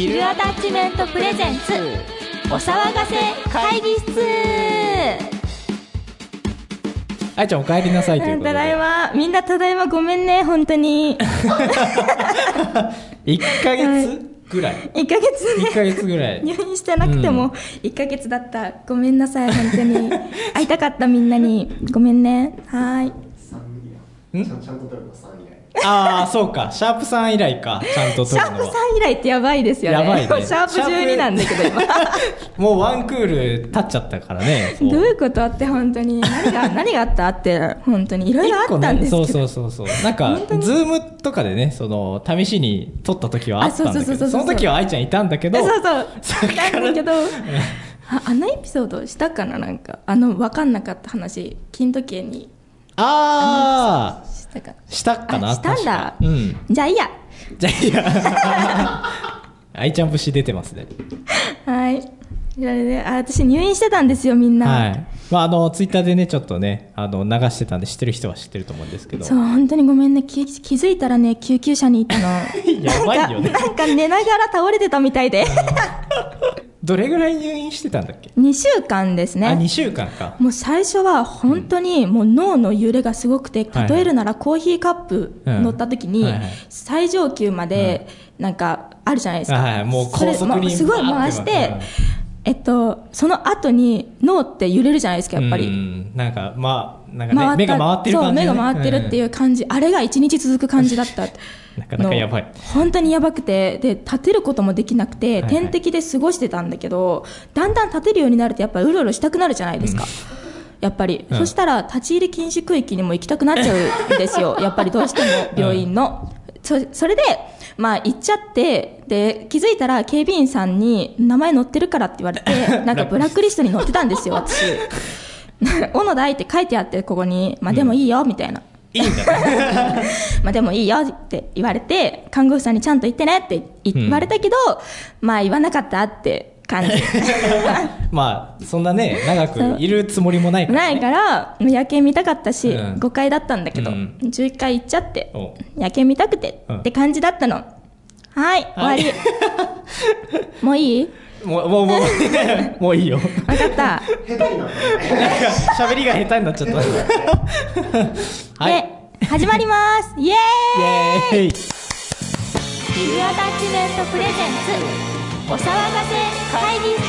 ヒルアタッチメントプレゼンツお騒がせ会議室。あいちゃんお帰りなさいということただいでま。みんなただいまごめんね本当に。1ヶ月ぐらい。1ヶ月。ね1ヶ月ぐらい。入院してなくても1ヶ月だった。ごめんなさい本当に。会いたかったみんなに。ごめんね。はーいああそうか。シャープさん以来か。ちゃんとシャープ撮るのは3以来ってやばいですよね。やばいね。シャープ12なんだけど今。もうワンクール経っちゃったからね どういうことあって本当に。何が 何があったって本当に。いろいろあったんですけど、ね、そうそうそうそう。なんかズームとかでねその試しに撮った時はあったんだけどその時は愛ちゃんいたんだけどそうそう。そっからなんだけどああのエピソードしたかななんか。あの分かんなかった話金時計に。ああしたか。したかな？あしたんだ。うん。じゃあいいや。じゃあいいや。愛ちゃん節出てますね。はい。それであ私入院してたんですよみんな、はい。まああのツイッターでねちょっとねあの流してたんで知ってる人は知ってると思うんですけど。そう本当にごめんね。気気づいたらね救急車にいたの。やばいよね。なんか寝ながら倒れてたみたいで どれぐらい入院してたんだっけ、2週間ですあね2週間か。もう最初は本当にもう脳の揺れがすごくて、はい例えるならコーヒーカップ乗った時に最上級までなんかあるじゃないですか、はいはい。もう高速にすごい回してえっと、その後に脳って揺れるじゃないですかやっぱうり。んなんかまあなんかね目が回ってる感じ、ね、そう目が回ってるっていうう感じ、あれが一日続く感じだった。なかなかやばい。本当にやばくて。で立てることもできなくて、はいはい。点滴で過ごしてたんだけどだんだん立てるようになるとやっぱりうろうろしたくなるじゃないですか、やっぱり、うん。そしたら立ち入り禁止区域にも行きたくなっちゃうんですよやっぱりどうしても病院の、そそれでまあ行っちゃってで気づいたら警備員さんに名前載ってるからって言われて なんかブラックリストに載ってたんですよ私。小野大って書いてあってここに。まあでもいいよみたいな、いいんだね。まあでもいいよって言われて、看護婦さんにちゃんと言ってねって言われたけど、まあ言わなかったって感じ。まあそんなね長くいるつもりもないから、ね、ないから、もう夜景見たかったし、うん。5回だったんだけど、うん。11回行っちゃってお、夜景見たくてうん。って感じだったの。はい、終わり。もういい？もうもうもう もういいよ。わかった。喋りが下手になっちゃった。はい。で、始まります。イエイ。エーイ。ーイビルアタッチメントプレゼンツお騒がせ会議室。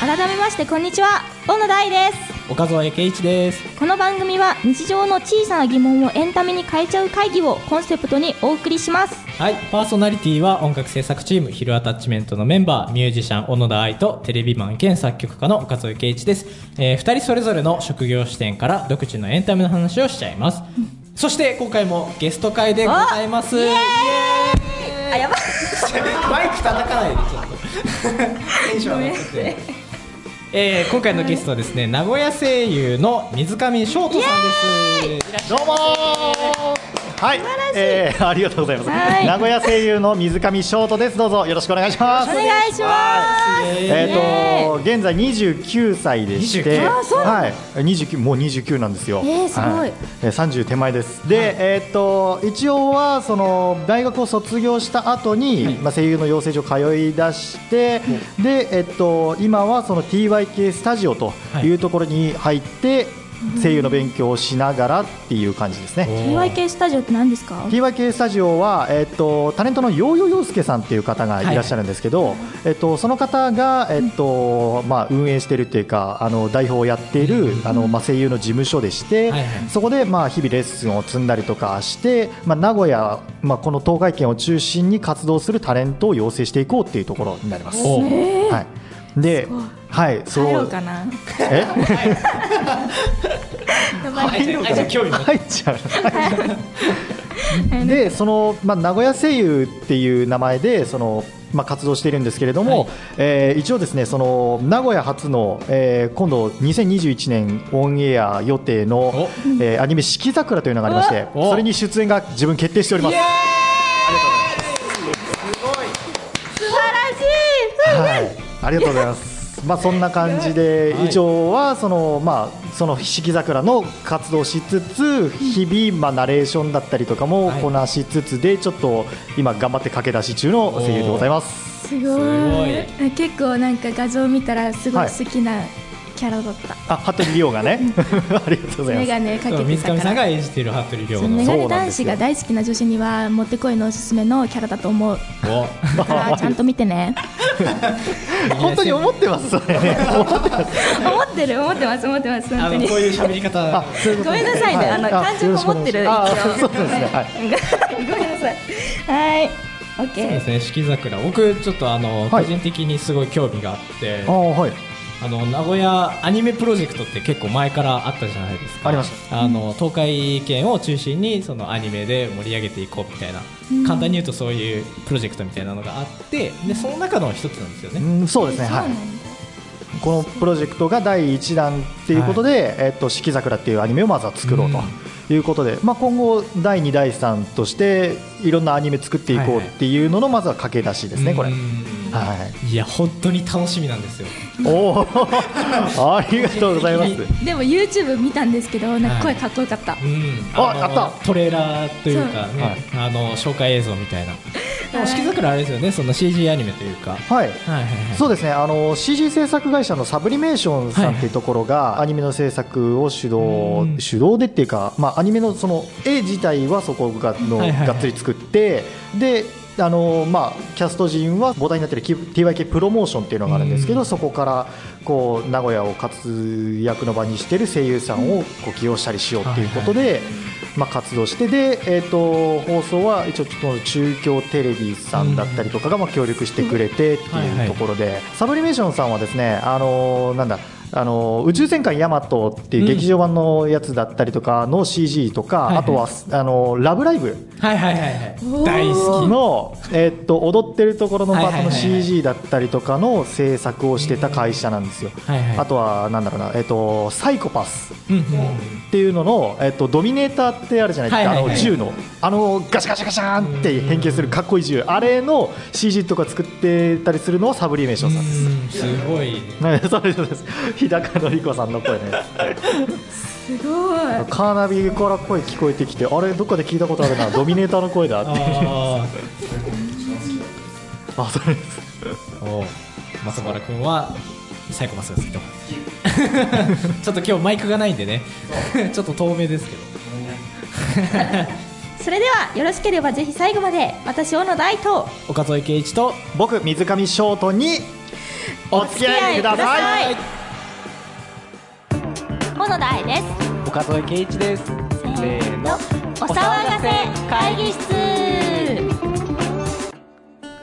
改めましてこんにちは。小野大です。岡添圭一です。この番組は日常の小さな疑問をエンタメに変えちゃう会議をコンセプトにお送りします。はい。パーソナリティは音楽制作チームヒルアタッチメントのメンバーミュージシャン小野田愛とテレビマン兼作曲家の岡添圭一です、えー、2人それぞれの職業視点から独自のエンタメの話をしちゃいます、そして今回もゲスト会でございます。イエーイ！あやばい。マイク叩かないでちょっと。テンション上がっちゃってえー、今回のゲストはですね名古屋声優の水上翔太さんです。どうもー。はい、えー、ありがとうございます。はい。名古屋声優の水上翔太です。どうぞよろしくお願いします。お願いします。えっ、と現在29歳でして、29あそうはい、29もう29なんですよ。えーすごい。はえー30手前です。で、えっ、と一応はその大学を卒業した後に、まあ声優の養成所通い出して、でえっ、と今はその TYK スタジオというところに入って、声優の勉強をしながらっていう感じですね。TYK スタジオって何ですか？TYK スタジオは、えっとタレントのヨーヨーヨースケさんっていう方がい。らっしゃるんですけど、えっとその方が、えっとまあ、運営しているっていうかあの代表をやっている、あのまあ、声優の事務所でして、はいはい。そこで、まあ、日々レッスンを積んだりとかして、まあ、名古屋、まあ、この東海圏を中心に活動するタレントを養成していこうっていうところになります。おはいではい、そう。入ろうかな。え？入っちゃう。でその、まあ、名古屋声優っていう名前でその、まあ、活動しているんですけれども、はい。えー一応ですねその名古屋初の、えー今度2021年オンエア予定のお、えーアニメ「四季桜」というのがありましてお。それに出演が自分決定しております。素晴らしい。はい、ありがとうございます。まあそんな感じで、はい。以上はそのまあその四季桜の活動をしつつ日々まあナレーションだったりとかもはい。こなしつつでちょっと今頑張って駆け出し中の声優でございます。すごい。結構なんか画像見たらすごいはい。好きなキャラだった、あ、服部理央がね、ありがとうございます。メガネかけて水たから上さんが演じている服部亮のメガネ男そうなんですよ。子が大好きな女子にはもってこいのおすすめのキャラだと思う。お。だからちゃんと見てね。本当に思ってます。それね思ってる思ってます思ってます本当に。あのこういう喋り方。あ、そういうこと。ごめんなさいね、あのは感情こもってるそうですね。はい。ごめんなさい。はい。オッケー。そうですね。四季桜。僕ちょっとあの、はい。個人的にすごい興味があって。あ、はい。あの名古屋アニメプロジェクトって結構前からあったじゃないですか。ありましあの東海圏を中心にそのアニメで盛り上げていこうみたいな、簡単に言うとそういうプロジェクトみたいなのがあってでその中の一つなんですよね、うん、そうですね。はい。このプロジェクトが第1弾っていうことで、えっと四季桜っていうアニメをまずは作ろうということで、まあ今後第2第3としていろんなアニメ作っていこうっていうののまずは駆け出しですねこれ。うんはい。いや本当に楽しみなんですよ。おお、ありがとうございます。でも YouTube 見たんですけどなんか声かっこよかった、うん。あのやった。トレーラーというかそう。ね、あの紹介映像みたいな。でも四季桜あれですよねその CG アニメというか。はい。はいはいはい。そうですねあの CG 制作会社のサブリメーションさんっていうところが、アニメの制作を主導うん。主導でっていうか、まあ、アニメのその絵自体はそこがの、はいはいはい。がっつり作ってであのまあ、キャスト陣は母体になっている TYK プロモーションっていうのがあるんですけど、うん。そこからこう名古屋を活躍の場にしている声優さんをこう起用したりしようっていうことで、まあ、活動してで、えー、と放送は一応ちょっと中京テレビさんだったりとかがまあ協力してくれてっていうところで、サブリメーションさんはですねあのなんだあの宇宙戦艦ヤマトっていう劇場版のやつだったりとかの CG とか、はいはい。あとはあのラブライブはいはいはいはい。大好き。の、えっと踊ってるところのパートの CG だったりとかの制作をしてた会社なんですよ。はいはい。あとはなんだろうな、えっとサイコパスうんうんっていうのの、えっと、ドミネーターってあるじゃないですか、はいはいはい。あの銃の。あのガシャガシャガシャーンって変形するかっこいい銃。あれの CG とか作ってたりするのはサブリメーションさんです。うんすごい。ね、そうです日高のり子さんの声ね。すごい。カーナビから声聞こえてきてあれどっかで聞いたことあるな。ドミネーターの声だ。ってああそうです。あお松原君はサイコパスが好きとちょっと今日マイクがないんでね。ちょっと透明ですけど。それではよろしければぜひ最後まで私小野大と岡添圭一と僕水上ショートにお付き合いください小野大です。岡添圭一です。せーの。お騒がせ会議室。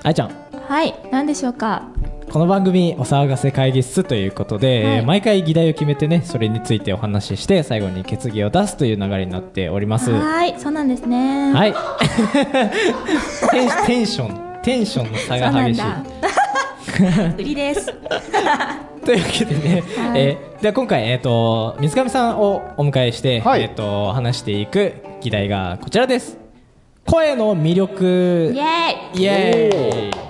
あいちゃん。はい何でしょうか？この番組「お騒がせ会議室」ということで、はい。えー毎回議題を決めてねそれについてお話しして最後に決議を出すという流れになっております。ははいそうなんですね。い。テンションテンションの差が激しい。売りですというわけでね、はい。えーでは今回、えー、と水上さんをお迎えして、はい。えー、と話していく議題がこちらです。声の魅力。イエーイ。イエーイ。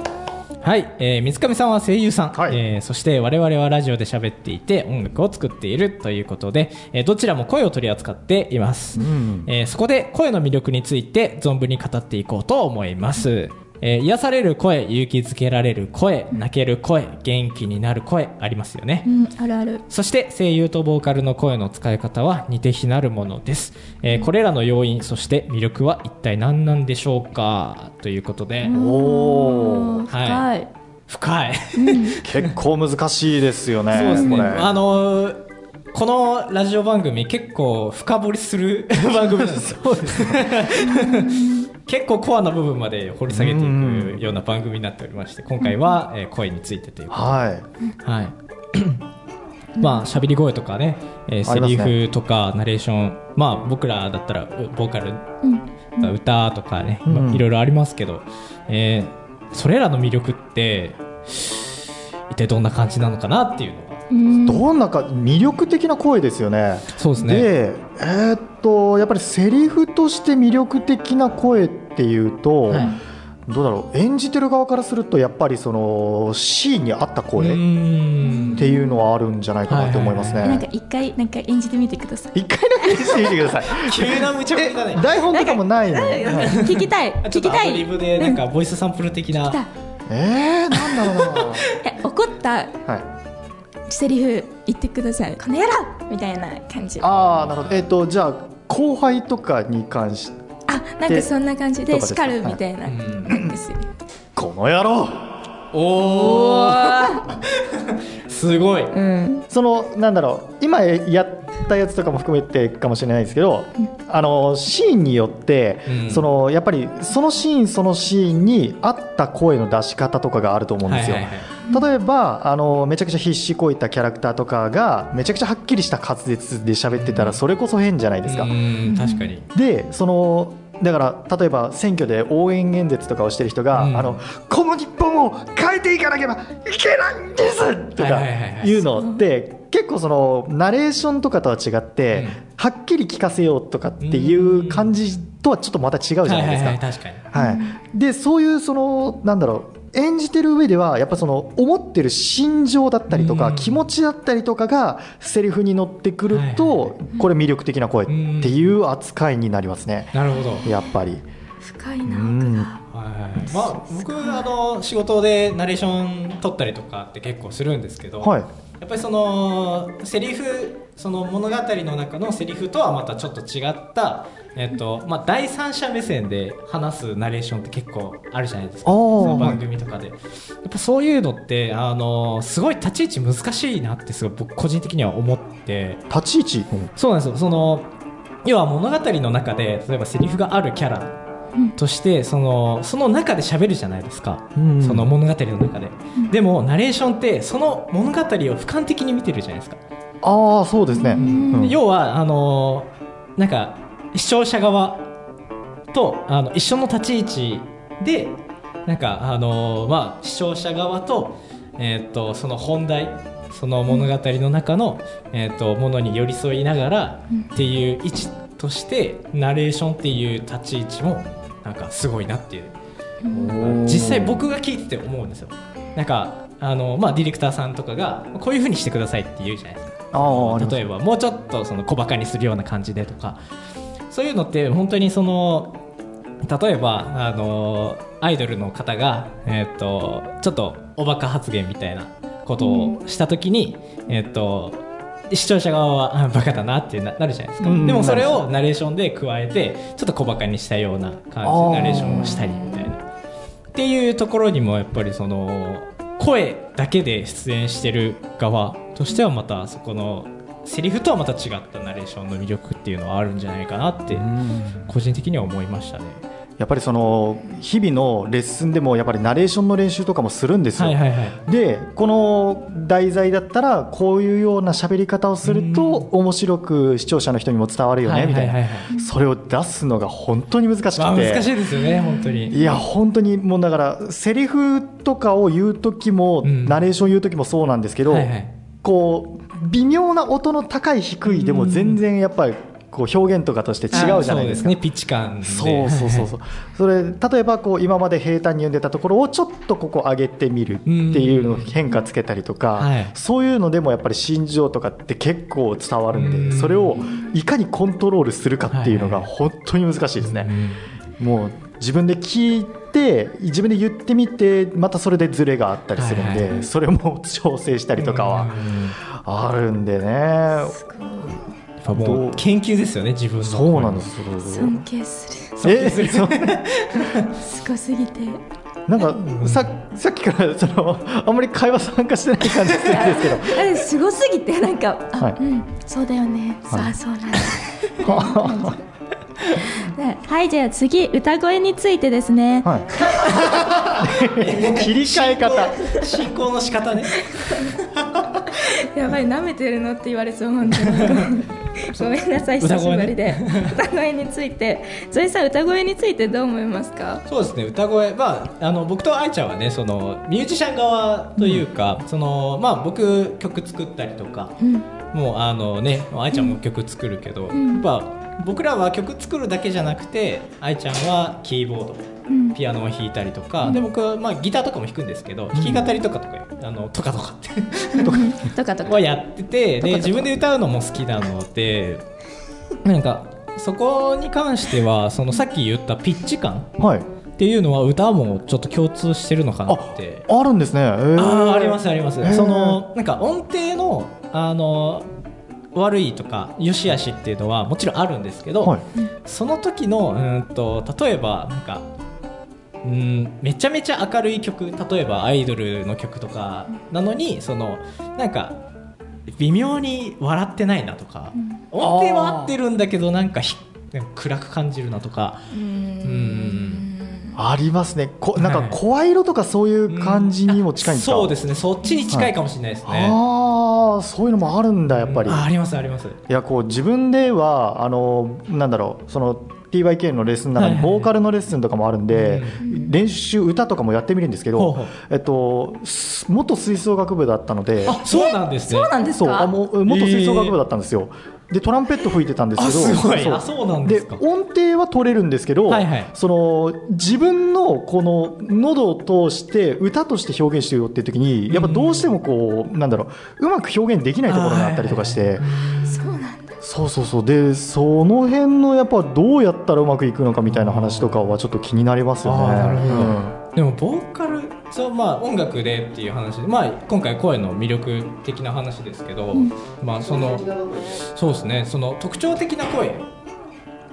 はい、えー水上さんは声優さん、はい。えーそして我々はラジオで喋っていて音楽を作っているということで、えーどちらも声を取り扱っています、ん。えーそこで声の魅力について存分に語っていこうと思います、えー癒される声勇気づけられる声泣ける声元気になる声ありますよね、うんあるある。そして声優とボーカルの声の使い方は似て非なるものです、えーこれらの要因そして魅力は一体何なんでしょうか？ということで、おー。深い。深い。結構難しいですよねそうですね。あのーこのラジオ番組結構深掘りする 番組なんで。すよ 結構コアな部分まで掘り下げていくような番組になっておりまして今回は、えー声についてということで。はい。はい。まあ喋り声とかね、えーセリフとかナレーション、まあ僕らだったらうボーカル、歌とかね、まあうんいろいろありますけど、えーそれらの魅力って一体どんな感じなのかなっていうのが、うんどんなか魅力的な声ですよね。そうですね。でえーっとやっぱりセリフとして魅力的な声っていうと、はい。どうだろう。演じてる側からするとやっぱりそのシーンに合ったう声っていうのはあるんじゃないかなと思いますね。なんか一回なんか演じてみてください。一回だけしてみてください。急な無茶ぶりだね。台本とかもないのに。はい聞きたい。聞きたい。ドリブでなんかボイスサンプル的な、聞きたい。えー、なんだろう え怒ったな。はい。セリフ言ってください。この野郎みたいな感じ。あああ、なるほど。えっ、と、じゃあ、後輩とかに関して。なんかそんな感じで叱るみたいな、うんなんですよこの野郎。おお すごい、うん。その、なんだろう。今やったやつとかも含めてかもしれないですけど。あのシーンによって、うんそのやっぱりそのシーンそのシーンに合った声の出し方とかがあると思うんですよ。例えばあのめちゃくちゃ必死こいたキャラクターとかがめちゃくちゃはっきりした滑舌で喋ってたらそれこそ変じゃないですか。うん確かにでそのだから例えば選挙で応援演説とかをしてる人が、うんあのこの日本を変えていかなければいけないんですとかいうのって結構そのナレーションとかとは違って、うん。はっきり聞かせようとかっていう感じとはちょっとまた違うじゃないですか。はいはいはい確かに。はい、でそういうそのなんだろう演じてる上ではやっぱその思ってる心情だったりとか、うん。気持ちだったりとかがセリフに乗ってくると、はいこれ魅力的な声っていう扱いになりますね、なるほど。やっぱり。深いな。はいまあ僕あの仕事でナレーション撮ったりとかって結構するんですけど、はいやっぱりそのセリフその物語の中のセリフとはまたちょっと違った、えっとまあ、第三者目線で話すナレーションって結構あるじゃないですか。その番組とかで、やっぱそういうのってあのすごい立ち位置難しいなってすごい僕個人的には思って。立ち位置、そうなんですよ。その要は物語の中で例えばセリフがあるキャラとしてそのその中で喋るじゃないですか、うん。その物語の中で、でもナレーションってその物語を俯瞰的に見てるじゃないですか、ああそうですね、うん。で要はあのなんか視聴者側とあの一緒の立ち位置でなんかあの、まあ、視聴者側と,、えー、とその本題その物語の中の、えー、とものに寄り添いながらっていう位置としてナレーションっていう立ち位置もなんかすごいなっていう。実際僕が聞いてて思うんですよ。なんかあの、まあ、ディレクターさんとかがこういうふうにしてくださいって言うじゃないですか。例えばもうちょっとその小バカにするような感じでとか。そういうのって本当にその例えばあのアイドルの方が、えー、とちょっとおバカ発言みたいなことをした時に、えー、と視聴者側はあバカだなってななるじゃないですか、うん。でもそれをナレーションで加えてちょっと小バカにしたような感じナレーションをしたりみたいな。っていうところにもやっぱりその声だけで出演してる側としてはまたそこのセリフとはまた違ったナレーションの魅力っていうのはあるんじゃないかなって個人的には思いましたね。やっぱりその日々のレッスンでもやっぱりナレーションの練習とかもするんですよ、はいはいはい。でこの題材だったらこういうような喋り方をすると面白く視聴者の人にも伝わるよねみたいはいはい。はな。それを出すのが本当に難しくまあ難していですよね本当に。いや本当にもうだからセリフとかを言う時もうん。ナレーション言う時もそうなんですけどはいはい。こう微妙な音の高い低いでも全然やっぱりこう表現とかとして違うじゃないですか。あそうね。ピッチ感で。そうそうそうそう。それ例えばこう今まで平坦に読んでたところをちょっとここ上げてみるっていうのを変化つけたりとか、はい。そういうのでもやっぱり心情とかって結構伝わるんで、うん。それをいかにコントロールするかっていうのがはい本当に難しいですね、うんもう自分で聞いて自分で言ってみてまたそれでズレがあったりするんで、はいはい。それも調整したりとかはうん。あるんでね、ぱもう研究ですよね自分の。そうなんです。尊敬する。えそう。すごすぎて。なんかささっきからそのあんまり会話参加してない感じするんですけど。すごすぎてなんかあ、はい。うんそうだよね、はい。あそうなんだ。ね はいじゃあ次歌声についてですね、はい、切り替え方。進行の仕方ね やばい舐めてるのって言われそう本当に。ごめんなさい久しぶりで。歌声について。ゾエさん歌声についてどう思いますか？そうですね歌声。まああの僕と愛ちゃんはねそのミュージシャン側というか、そのまあ僕曲作ったりとか、うん。もうあのね愛ちゃんも曲作るけど、ん。やっぱ僕らは曲作るだけじゃなくて愛ちゃんはキーボードうん。ピアノを弾いたりとか、で僕はまあギターとかも弾くんですけど、弾き語りとかとかあのとかとかって。とか。とかはやっててで自分で歌うのも好きなのでなんかそこに関してはそのさっき言ったピッチ感はい。っていうのは歌もちょっと共通してるのかなって。あるんですね、えー。あーありますあります。そのなんか音程のあの悪いとか良し悪しっていうのはもちろんあるんですけど、はい。その時のうんと例えばなんかうんめちゃめちゃ明るい曲例えばアイドルの曲とかなのにそのなんか微妙に笑ってないなとか、音程は合ってるんだけどなんかひ暗く感じるなとかうーんありますね。こなんかはい声色とかそういう感じにも近いんですか、そうですね。そっちに近いかもしれないですね、ああそういうのもあるんだやっぱり、あありますあります。いやこう自分ではあのなんだろうその TYK のレッスンの中にはいはいボーカルのレッスンとかもあるんで、練習歌とかもやってみるんですけど、えっと、す元吹奏楽部だったのであそうなんですね。そうなんですあかもう元吹奏楽部だったんですよ、でトランペット吹いてたんですけど。あすごい。そう。あそうなんですか。音程は取れるんですけど、はいはい。その自分のこの喉を通して歌として表現してるよっていう時にやっぱどうしてもこうなんだろううまく表現できないところがあったりとかして。そうなんだ。そうそうそう。でその辺のやっぱどうやったらうまくいくのかみたいな話とかはちょっと気になりますよね。あーなるほど。うん。でもボーカルそうまあ音楽でっていう話で、まあ、今回声の魅力的な話ですけど、まあそのそうですねその特徴的な声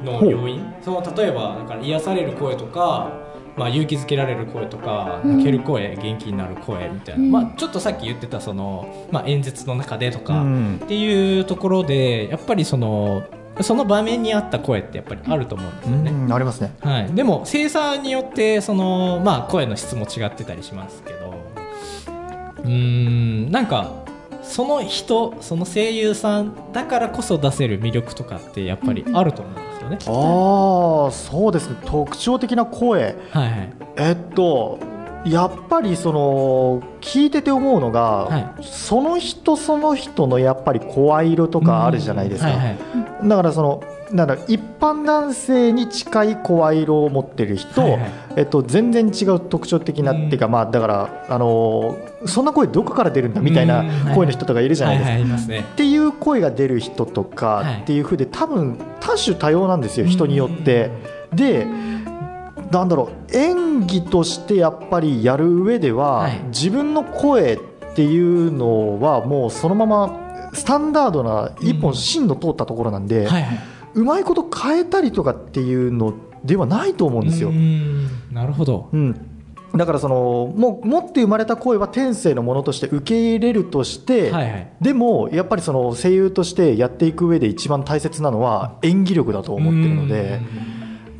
の要因？その例えばだから癒される声とか、まあ、勇気づけられる声とか泣ける声、元気になる声みたいな、うん。まあ、ちょっとさっき言ってたその、まあ、演説の中でとか、うん。っていうところでやっぱりそのその場面に合った声ってやっぱりあると思うんですよね。うんありますね。はい、でも精査によってその、まあ、声の質も違ってたりしますけどうーんなんかその人その声優さんだからこそ出せる魅力とかってやっぱりあると思うんですよね。ああそうですね特徴的な声はいはいえっとやっぱりその聞いてて思うのが、はその人その人のやっぱり声色とかあるじゃないですか、はいはい。だからそのなんだ一般男性に近い声色を持ってる人、はいはい。えっと、全然違う特徴的な、うん。っていうかまあだからあのーそんな声どこから出るんだみたいなうん。声の人とかいるじゃないですか。っていう声が出る人とはい。かっていうふうで多分多種多様なんですよ人によって。でなんだろう演技としてやっぱりやる上では、はい自分の声っていうのはもうそのままスタンダードな一本芯の通ったところなんで、はいはい。うまいこと変えたりとかっていうのではないと思うんですよ。なるほど。うんだからそのもう持って生まれた声は天性のものとして受け入れるとして、はいはい。でもやっぱりその声優としてやっていく上で一番大切なのは演技力だと思ってるので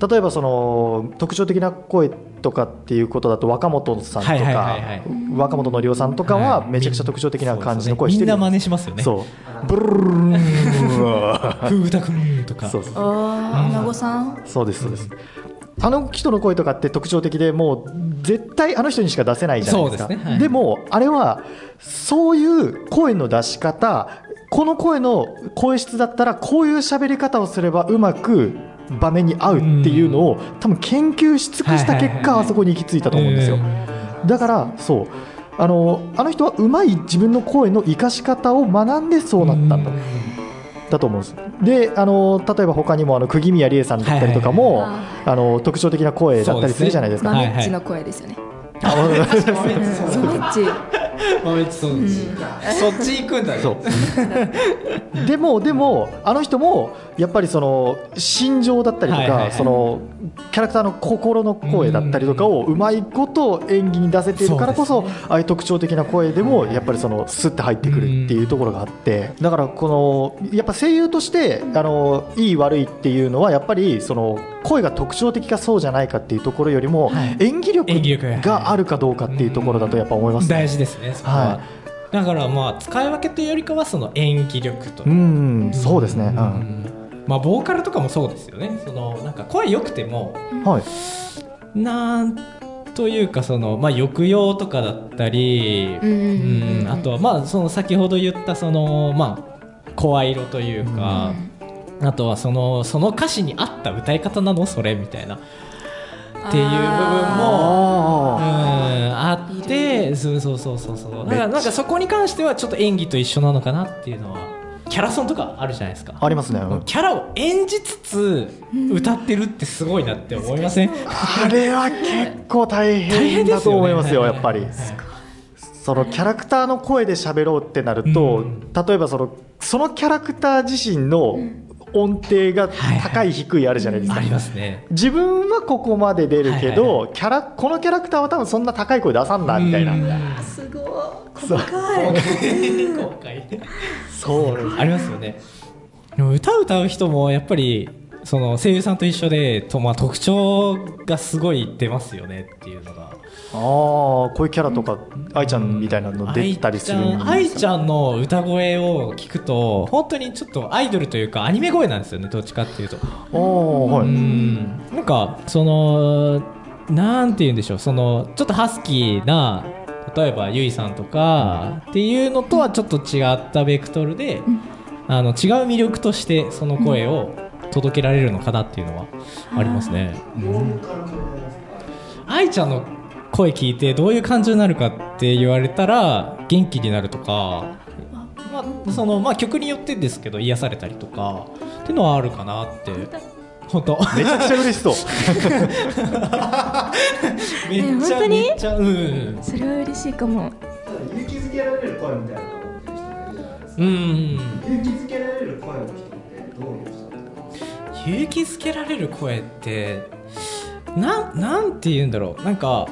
例えばその特徴的な声とかっていうことだと若本さんとはいはいかはいはい。若本のりおさんとかははい。めちゃくちゃ特徴的な感じの声してるみんな真似しますよね。そう。ブルルルルル。そうそうああなごさん？そうですそうです。あの人の声とかって特徴的でもう絶対あの人にしか出せないじゃないですか。そうですね。はい。でもあれはそういう声の出し方この声の声質だったらこういう喋り方をすればうまく場面に合うっていうのを多分研究し尽くした結果あそこに行き着いたと思うんですよ。だからそう。あのあの人はうまい自分の声の生かし方を学んでそうなったん。だだと思うんです。であの例えば他にもあの釘宮理恵さんだったりとかも、はいはいはい。あの特徴的な声だったりするじゃないですか。マはいメッチの声ですよね。あマメッチそうそっち行くんだね。そう。でもでもあの人もやっぱりその心情だったりとか、はいはいはい。そのキャラクターの心の声だったりとかをうまいこと演技に出せているからこそああいう特徴的な声でもやっぱりそのスッて入ってくるっていうところがあってだからこのやっぱ声優としてあのいい悪いっていうのはやっぱりその声が特徴的かそうじゃないかっていうところよりもはい。演技力力。があるかどうかっていうところだとやっぱ思いますね。大事ですねは、はだからまあ使い分けというよりかはその演技力と。うんそうですね、うん。うん。まあボーカルとかもそうですよね。そのなんか声良くてもはい。なんというかそのまあ抑揚とかだったりうんうんうんうん。あとはまあその先ほど言ったそのまあ声色というか、あとはそのその歌詞に合った歌い方なの？それみたいな。っていう部分もうんあってそうそうそうそうそう。だからなんかそこに関してはちょっと演技と一緒なのかなっていうのはキャラソンとかあるじゃないですか。ありますね、うん。キャラを演じつつ歌ってるってすごいなって思いません、あれは結構大変だと思いますよ、やっぱり。そのキャラクターの声で喋ろうってなると、うん。例えばそのそのキャラクター自身の音程が高い低いあるじゃないですか。ありますね。自分はここまで出るけど、はいキャラこのキャラクターは多分そんな高い声出さんなみたいな、うん。すごい。そう。細かい。今回そう。ありますよね。でも歌を歌う人もやっぱりその声優さんと一緒でと、まあ、特徴がすごい出ますよねっていうのがああこういうキャラとか愛ちゃんみたいなの出たりするんですか？愛ちゃんの歌声を聞くと本当にちょっとアイドルというかアニメ声なんですよねどっちかっていうと。おーはい、うん。なんかそのなんて言うんでしょうそのちょっとハスキーな例えばゆいさんとかっていうのとはちょっと違ったベクトルで、あの違う魅力としてその声を届けられるのかなっていうのはありますね。うん。愛ちゃんの声聞いてどういう感情になるかって言われたら元気になるとか、まあそのまあ、曲によってですけど癒されたりとかっていうのはあるかなって。本当。めちゃくちゃ嬉しそうめっちゃ本当。にめっちゃうんそれは嬉しいかも勇気づけられる声みたいなうん勇気づけられる声の人ってどういう人勇気づけられる声ってなんなんて言うんだろうなんか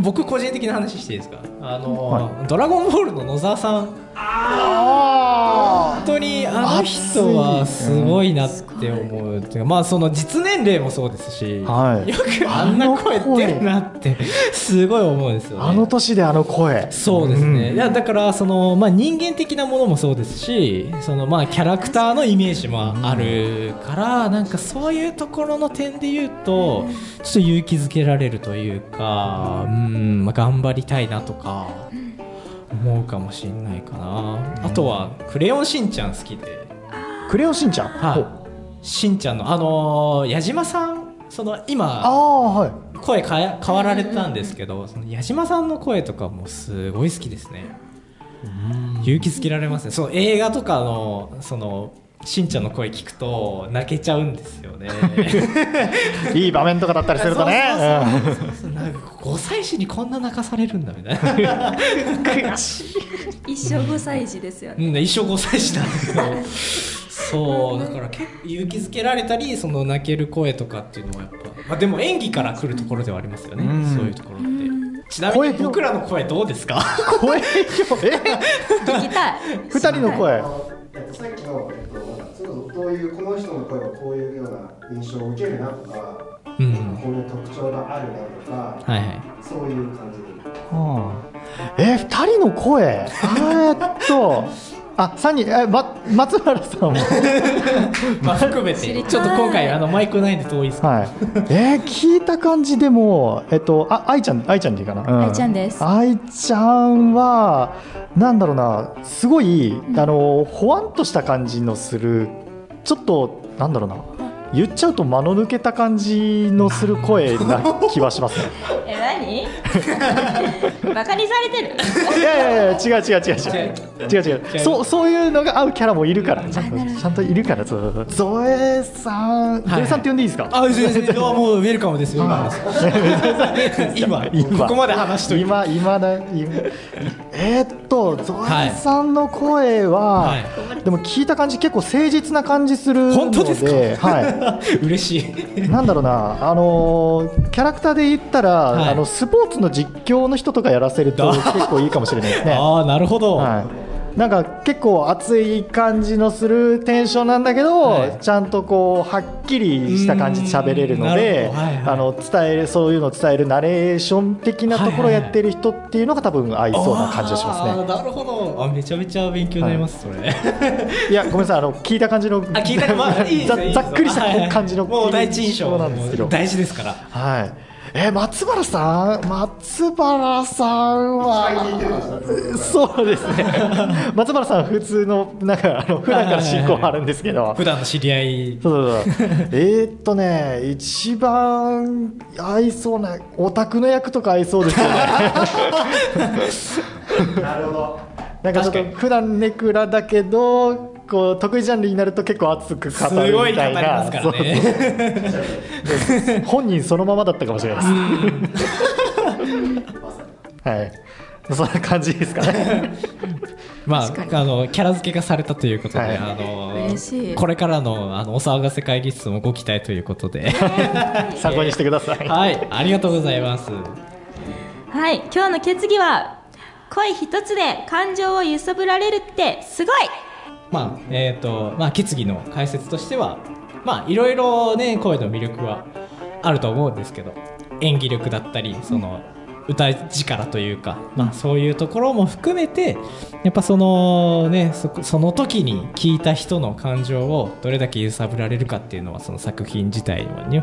僕個人的な話していいですか？あの、ドラゴンボールの野沢さん。本当にあの人はすごいなって思うっていうかまあその実年齢もそうですし、はい。よくあんな声出るなってすごい思うんですよね。あの年であの声。そうですね、うん。いやだからその、まあ、人間的なものもそうですしその、まあ、キャラクターのイメージもあるからなんかそういうところの点で言うとちょっと勇気づけられるというか、うんまあ、頑張りたいなとか思うかもしれないかな。あとは「クレヨンしんちゃん」好きで。クレヨンしんちゃん？はい、しんちゃんのあのー矢島さんそのあ今あはい。声変え変わられたんですけどその矢島さんの声とかもすごい好きですね。勇気づけられますね。その映画とかのそのしんちゃんの声聞くと泣けちゃうんですよね。いい場面とかだったりするとね。そうそうそうなんか5歳児にこんな泣かされるんだみたいな。一生5歳児ですよね。うん、一生5歳児なんだけどそうだから結構勇気づけられたりその泣ける声とかっていうのはやっぱ、まあ、でも演技から来るところではありますよね、うん。そういうところって。ちなみに僕らの声どうですか？うん声よ。え？聞きたい。二人の声。さっきの、えっと、なんかそれこそこういうこの人の声はこういうような印象を受けるなとか、うん。こういう特徴があるなとか、はいはい。そういう感じで。え二人の声？えーっとあ三人え、ま、松原さんも。まあ含めてちょっと今回あのマイクないんで遠いですはい。えー聞いた感じでもえっとあ愛ちゃん愛ちゃんでいいかな、う愛ちゃんです。愛ちゃんはなんだろうなすごいあのほわんとした感じのするちょっとなんだろうな言っちゃうと間の抜けた感じのする声な気はしますね。え何？バカにされてる？いやいやいや違う違う違う違う。違う。違うそうそういうのが合うキャラもいるから。ちゃんとちゃんといるから。そうゾエさん。ゾエさんって呼んでいいですか、あ全然もうウェルカムですよ。今今 ここまで話しといて。今今だ今えーっとゾエさんの声は、はい。でも聞いた感じ結構誠実な感じするので本当ですか？は 嬉しい。い、なんだろうなあのーキャラクターで言ったら、はい。あのスポーツの実況の人とかやらせるとあ結構いいかもしれないですね。ああなるほど、はい、なんか結構熱い感じのするテンションなんだけど、はい。ちゃんとこうはっきりした感じで喋れるのであの伝えるそういうのを伝えるナレーション的なところをやってる人っていうのが多分合いそうな感じがしますね。あーなるほど。あめちゃめちゃ勉強になります、それ。い。やごめんなさいあの聞いた感じのあ聞いたまあいいざっくりしたはいはい。感じのもう第一印象なんですけど。大事ですから。はい。えー松原さん？松原さんは？そうですね。松原さん普通のなんかあの普段から親交あるんですけど。普段の知り合い。そうそうそう。えーっとね一番合いそうなオタクの役とか合いそうですよね。なるほど。なんかちょっと普段ネクラだけどこう得意ジャンルになると結構熱く語するごい語りみたいなますからね。本人そのままだったかもしれないです。はい。そんな感じですかね。まああのキャラ付けがされたということで、はい。あの嬉しい。これからのあのお騒がせ会議室もご期待ということで。参考にしてください。はい。ありがとうございます。はい。今日の決議は恋一つで感情を揺さぶられるってすごいまあえっ、とまあ決議の解説としてはまあいろいろね声の魅力はあると思うんですけど演技力だったりその歌力というか、まあ、そういうところも含めてやっぱそのねそこその時に聞いた人の感情をどれだけ揺さぶられるかっていうのはその作品自体はにょ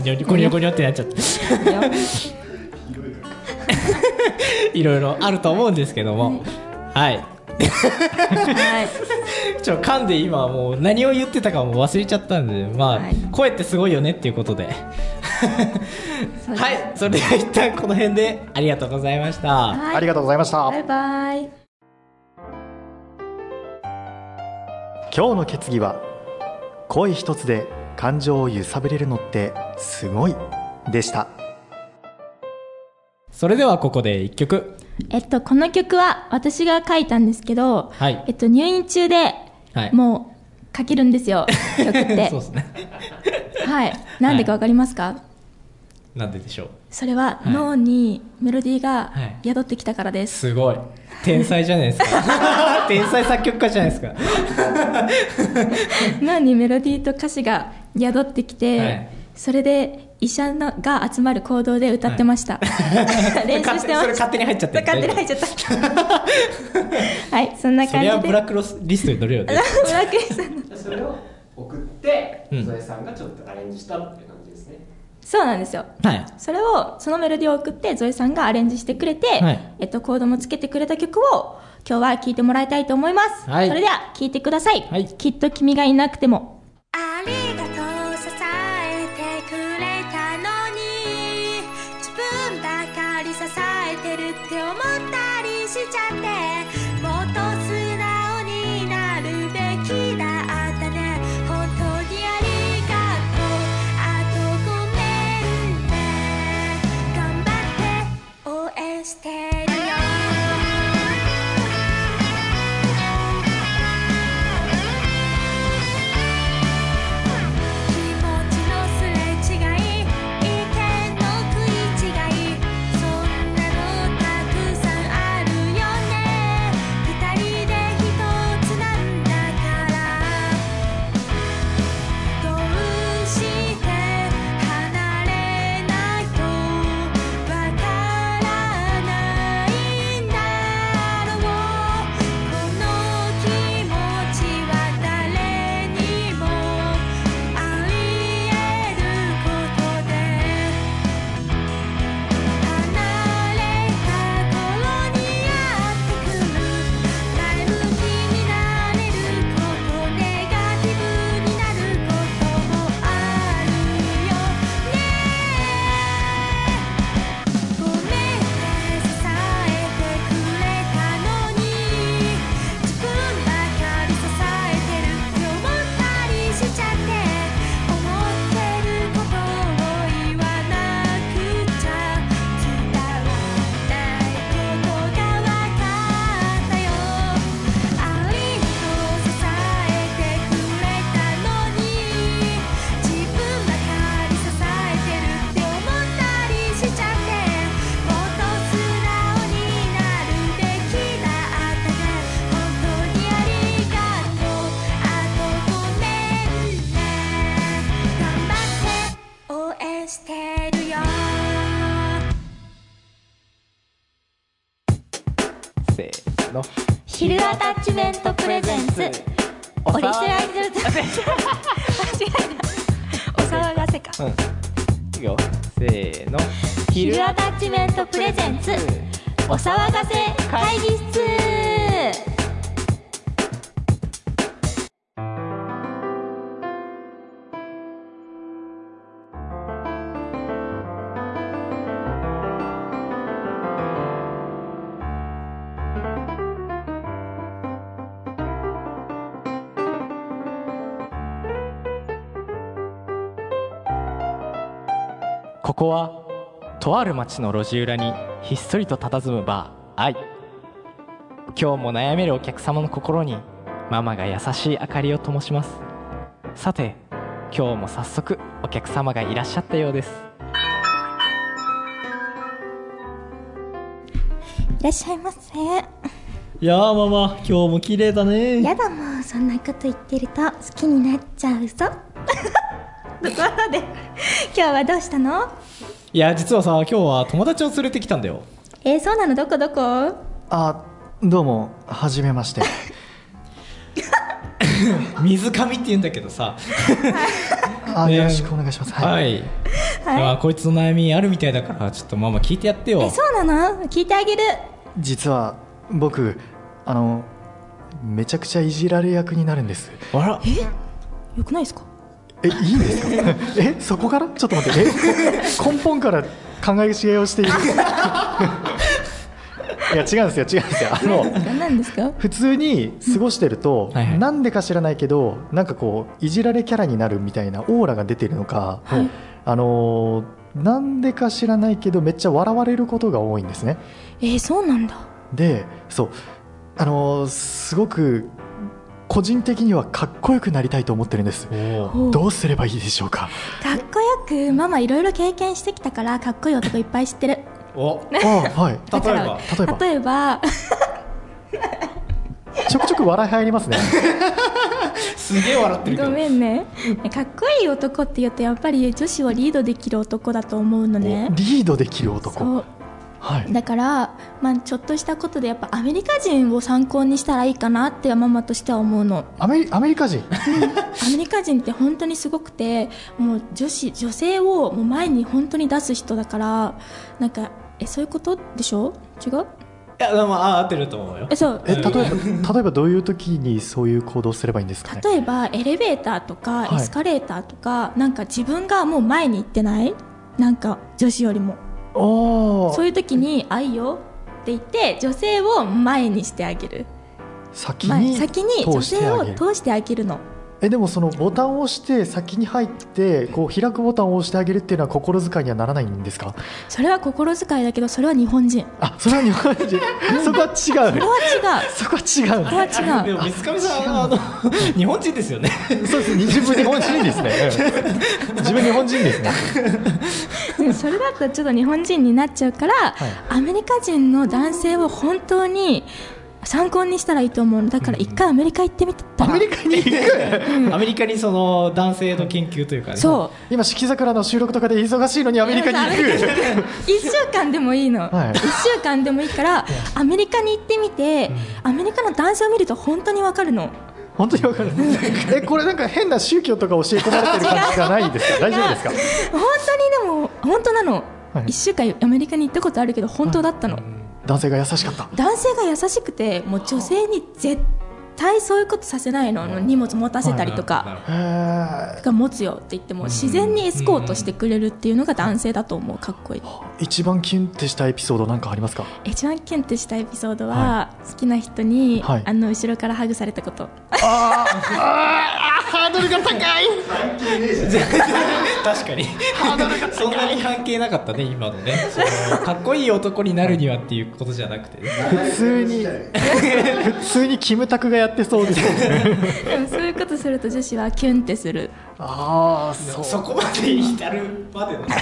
にょにょこにょこにょってなっちゃって いろいろあると思うんですけども。はい。はい ちょ噛んで今もう何を言ってたかも忘れちゃったんでまあ、はい。声ってすごいよねっていうことで。はいそれでは一旦この辺でありがとうございました、はい。ありがとうございました。バイバイ。今日の決議は声一つで感情を揺さぶれるのってすごいでした。それではここで一曲えっとこの曲は私が書いたんですけど、はい。えっと入院中ではい。もう書けるんですよ曲って。そうですね。はい。なんでかわかりますか、なんででしょう？それははい。脳にメロディーがはい。宿ってきたからです、すごい。天才じゃないですか。天才作曲家じゃないですか。脳にメロディーと歌詞が宿ってきて、はいそれで医者のが集まる行動で歌ってました、練習してまそれ勝手に入っちゃって。勝手に入っちゃった。はいそんな感じで。ブラックロスリストに載るよね。ブラックリス。トのそれを送って、うん。ゾエさんがちょっとアレンジしたっていう感じですね。そうなんですよ。はい。それをそのメロディーを送ってゾエさんがアレンジしてくれて、はい。えっと、コードもつけてくれた曲を今日は聴いてもらいたいと思います、はい。それでは聴いてください、はい。きっと君がいなくても。ありがとうある町の路地裏にひっそりと佇むバー愛今日も悩めるお客様の心にママが優しい明かりを灯します。さて今日も早速お客様がいらっしゃったようです。いらっしゃいませ。いやーママ今日も綺麗だね。やだもうそんなこと言ってると好きになっちゃうぞ。ところで今日はどうしたの？いや実はさ今日は友達を連れてきたんだよ。えー、そうなの？どこどこ？あどうもはじめまして。水上って言うんだけどさ。ね あよろしくお願いします。はい、い。やこいつの悩みあるみたいだからちょっとママ聞いてやってよ。えそうなの？聞いてあげる。実は僕あのめちゃくちゃいじられ役になるんです。あら。よくないですか？えいいんですか？えそこから？ちょっと待って。え根本から考え違いをしている。いや違うんですよ。違うんですよ。あの何ですか？普通に過ごしてると、はいはい。なんでか知らないけどなんかこういじられキャラになるみたいなオーラが出てるのか、はい。あのーなんでか知らないけどめっちゃ笑われることが多いんですね。えー、そうなんだ。でそう。あのーすごく個人的にはかっこよくなりたいと思ってるんです。どうすればいいでしょうか？かっこよくママいろいろ経験してきたからかっこいい男いっぱい知ってる。お。あはい。だから例えば。例えば。ちょくちょく笑い入りますね。すげえ笑ってるけごどめんね。かっこいい男って言うとやっぱり女子をリードできる男だと思うのね。リードできる男。そうはい。だから、まあ、ちょっとしたことでやっぱアメリカ人を参考にしたらいいかなってママとしては思うの。アメリアメリカ人？アメリカ人って本当にすごくてもう女子女性をもう前に本当に出す人だからなんかえそういうことでしょ？違う？いやでもあ合ってると思うよ。えそう。え例えば例えばどういう時にそういう行動すればいいんですかね？例えばエレベーターとかはい。エスカレーターとか、なんか自分がもう前に行ってない？なんか女子よりも。おそういう時に「あいいよ」って言って女性を前にしてあげる。前先に先に女性を通してあげるのえでもそのボタンを押して先に入ってこう開くボタンを押してあげるっていうのは心遣いにはならないんですか？それは心遣いだけどそれは日本人。あそれは日本人。そこは違う。それは違う。そこは違う。それは違う。でも水上さんはあの日本人ですよね。そうです自分日本人ですね。う ん自分日本人ですね。でもそれだとちょっと日本人になっちゃうから、アメリカ人の男性を本当に参考にしたらいいと思うの。だから一回アメリカ行ってみたら。アメリカに行くアメリカにその男性の研究というかね。そう。今四季桜の収録とかで忙しいのにアメリカに行く。1週間でもいいの、はい。1週間でもいいからアメリカに行ってみて、アメリカの男性を見ると本当にわかるの。本当にわかる。えこれなんか変な宗教とか教え込まれてる感じがないですか？大丈夫ですか？本当にでも本当なの、はい。1週間アメリカに行ったことあるけど本当だったの、男性が優しかった。男性が優しくてもう女性に絶対そういうことさせないの、荷物持たせたりとか、が持つよって言っても自然にエスコートしてくれるっていうのが男性だと思う。かっこいい。一番キュンってしたエピソードなんかありますか？一番キュンってしたエピソードは、好きな人に、はい。あの後ろからハグされたこと。ハードルが高い。確かに。そんなに関係なかったね今のね。かっこいい男になるにはっていうことじゃなくて。ね普通に普通にキムタクがやってそうですね。でもそういうことすると女子はキュンってする。ああそう。そこまで至るまでの。さ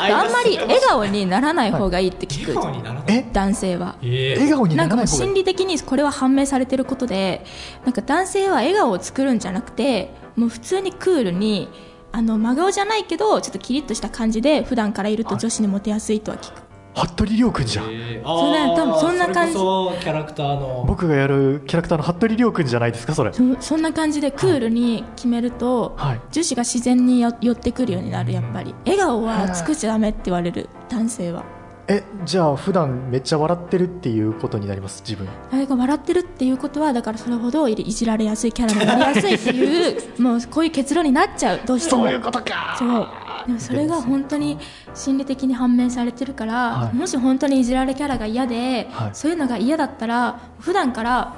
あとあんまり笑顔にならない方がいいって聞く、笑顔にならない。え？男性は。え笑顔になかもうなんらない方がいい。心理的にこれは判明されてることでなんか男性は笑顔を作るんじゃなくてもう普通にクールにあの真顔じゃないけどちょっとキリッとした感じで普段からいると女子にモテやすいとは聞く服部亮君じゃん。えー。そうだよ多分そんな感じ。それこそキャラクターの。僕がやるキャラクターの服部亮君じゃないですかそれ。そそんな感じでクールに決めると、はい。女子が自然によ寄ってくるようになるやっぱり。笑顔は作っちゃダメって言われる男性は。えじゃあ普段めっちゃ笑ってるっていうことになります自分。あれが笑ってるっていうことはだからそれほどいじられやすいキャラになりやすいっていう もうこういう結論になっちゃう。どうしても。そういうことか。そうでもそれが本当に心理的に判明されてるから、はい。もし本当にいじられキャラが嫌で、はい。そういうのが嫌だったら普段からあ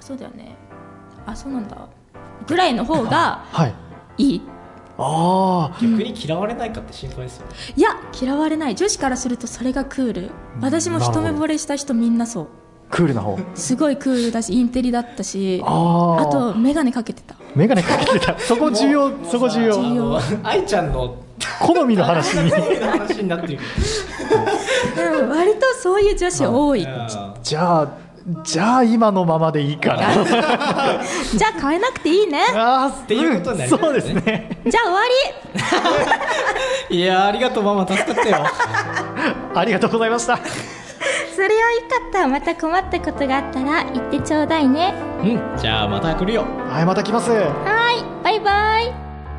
そうだよね。あそうなんだ。ぐらいの方がはい。いい。ああ逆に嫌われないかって心配ですよね。いや嫌われない。女子からするとそれがクール。私も一目惚れした人みんなそうクールな方。すごいクールだしインテリだったしあと眼鏡かけてた。眼鏡かけてた。そこ重要そこ重要。愛ちゃんの好みの話に話になってる でも割とそういう女子多い。じゃあじゃあ今のままでいいかな。じゃあ変えなくていいね。あーっていうことになりますね。そうですね。じゃあ終わり。いやーありがとうママ助かったよ。ありがとうございましたそれはよかったまた困ったことがあったら言ってちょうだいね。うんじゃあまた来るよ。はいまた来ます。はいバイバイ。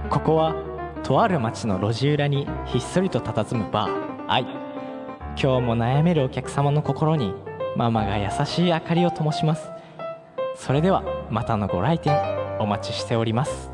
ここはとある町の路地裏にひっそりと佇むバー。愛今日も悩めるお客様の心にママが優しい明かりを灯します。それではまたのご来店お待ちしております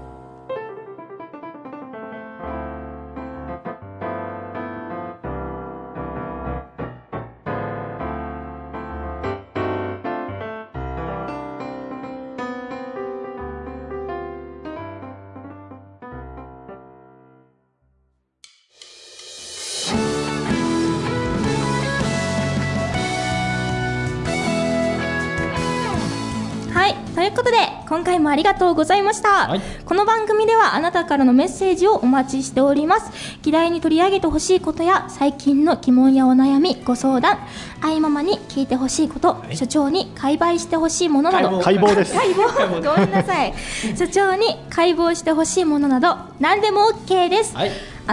いということで今回もありがとうございました、はい。この番組ではあなたからのメッセージをお待ちしております。議題に取り上げてほしいことや最近の疑問やお悩みご相談あいママに聞いてほしいこと、所長に解剖してほしいものなど解剖。です。解剖？ごめんなさい。所長に解剖してほしいものなど何でも OK です、はい。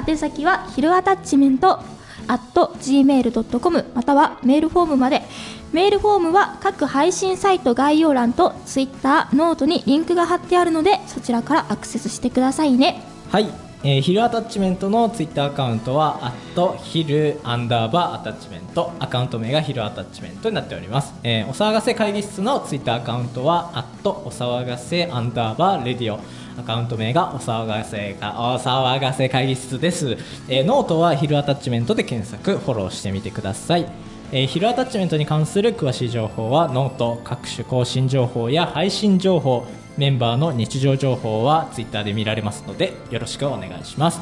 宛先はヒルアタッチメント gmail.com またはメールフォームまで。メールフォームは各配信サイト概要欄と Twitter、ノートにリンクが貼ってあるのでそちらからアクセスしてくださいね。はい、えーヒルアタッチメントのツイッターアカウントは、アットヒルアンダーバーアタッチメント、アカウント名がヒルアタッチメントになっております。えーお騒がせ会議室のツイッターアカウントは、アットお騒がせアンダーバー radio、アカウント名がお騒がせかお騒がせ会議室です。えーノートはヒルアタッチメントで検索、フォローしてみてください。えーヒルアタッチメントに関する詳しい情報はノート各種更新情報や配信情報メンバーの日常情報はツイッターで見られますのでよろしくお願いします、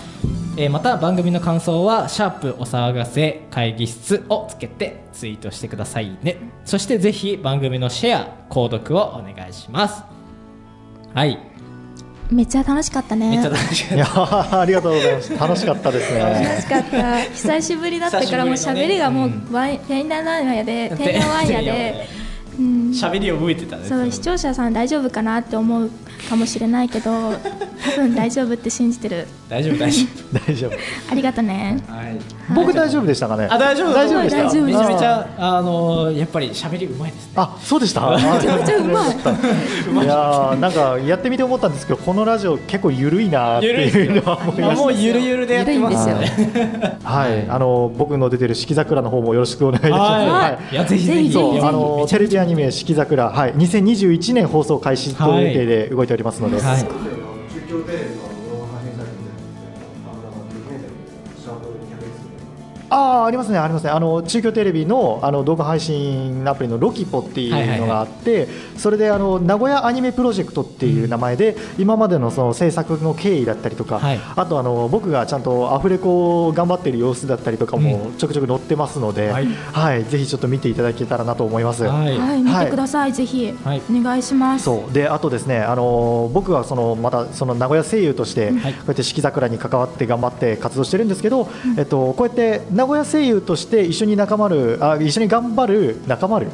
えーまた番組の感想は「シャープお騒がせ会議室」をつけてツイートしてくださいねそしてぜひ番組のシェア購読をお願いしますはいめっちゃ楽しかったね。めっちゃ楽しかっいやーありがとうございます。楽しかったですね。楽しかった。久しぶりだったからもう喋りがもうワインてんやわんやで。たてんやわんやで。うん。喋り覚えてたね。そう視聴者さん大丈夫かなって思うかもしれないけど多分大丈夫って信じてる。大丈夫大丈大丈夫。ありがとね。夫はい。僕大丈夫でしたかね？あ大丈夫。大丈夫でした大丈夫めちゃめちゃあのやっぱり喋りうまいですね。あそうでした？めちゃめちゃうまい。いやーなんかやってみて思ったんですけどこのラジオ結構緩いなっていうのは思いましもうゆるゆるでやってます。ゆるいんですよ。たはい。あの僕の出てる四季桜の方もよろしくお願いします。はい。い。やぜひぜひ。あのテレビアニメ「四季桜」はい、2021年放送開始という予定で動い。ておりますので、はい。ああありますねありますね。あの中京テレビのあの動画配信アプリのロキポっていうのがあって、それであの名古屋アニメプロジェクトっていう名前で、今までのその制作の経緯だったりとか、はい。あとあの僕がちゃんとアフレコを頑張っている様子だったりとかもちょくちょく載ってますので、ははい。いぜひちょっと見ていただけたらなと思います。はい。はい見てください、ぜひ、はい。お願いします。そう。であとですね、あの僕はそのまたその名古屋声優として、こはいうやって四季桜に関わって頑張って活動してるんですけど、えっと、こうやって名古屋声優として一緒に仲間るあ一緒に頑張る仲間る？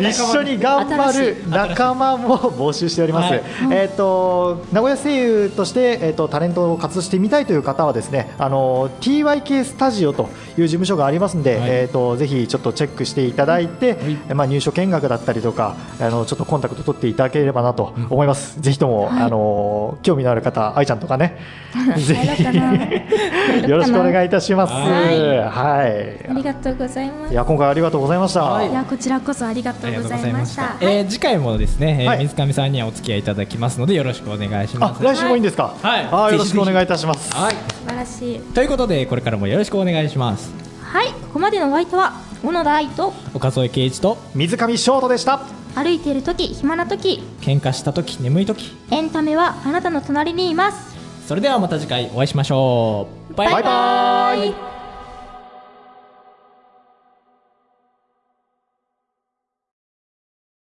一緒に頑張る仲間も募集しております。はい。えっ、と名古屋声優としてえっ、とタレントを活動してみたいという方はですね、あの TYK スタジオという事務所がありますので、はい。えっ、とぜひちょっとチェックしていただいて、まあ入所見学だったりとかあのちょっとコンタクト取っていただければなと思います。ぜひとも、あの興味のある方、愛ちゃんとかね、ぜひ。よろしくお願いいたします。ははい。ありがとうございますいや今回ありがとうございました。はいいやこちらこそありがとうございましたえー次回もですね、えーはい水上さんにはお付き合いいただきますのでよろしくお願いします。あ来週もいいんですか？はいあよろしくお願いいたします。はい。素晴らしいということでこれからもよろしくお願いします。はいここまでのお相手は小野田愛と岡添圭一と水上翔太でした。歩いている時暇な時喧嘩した時眠い時エンタメはあなたの隣にいますそれではまた次回お会いしましょう。バイバイバイバイ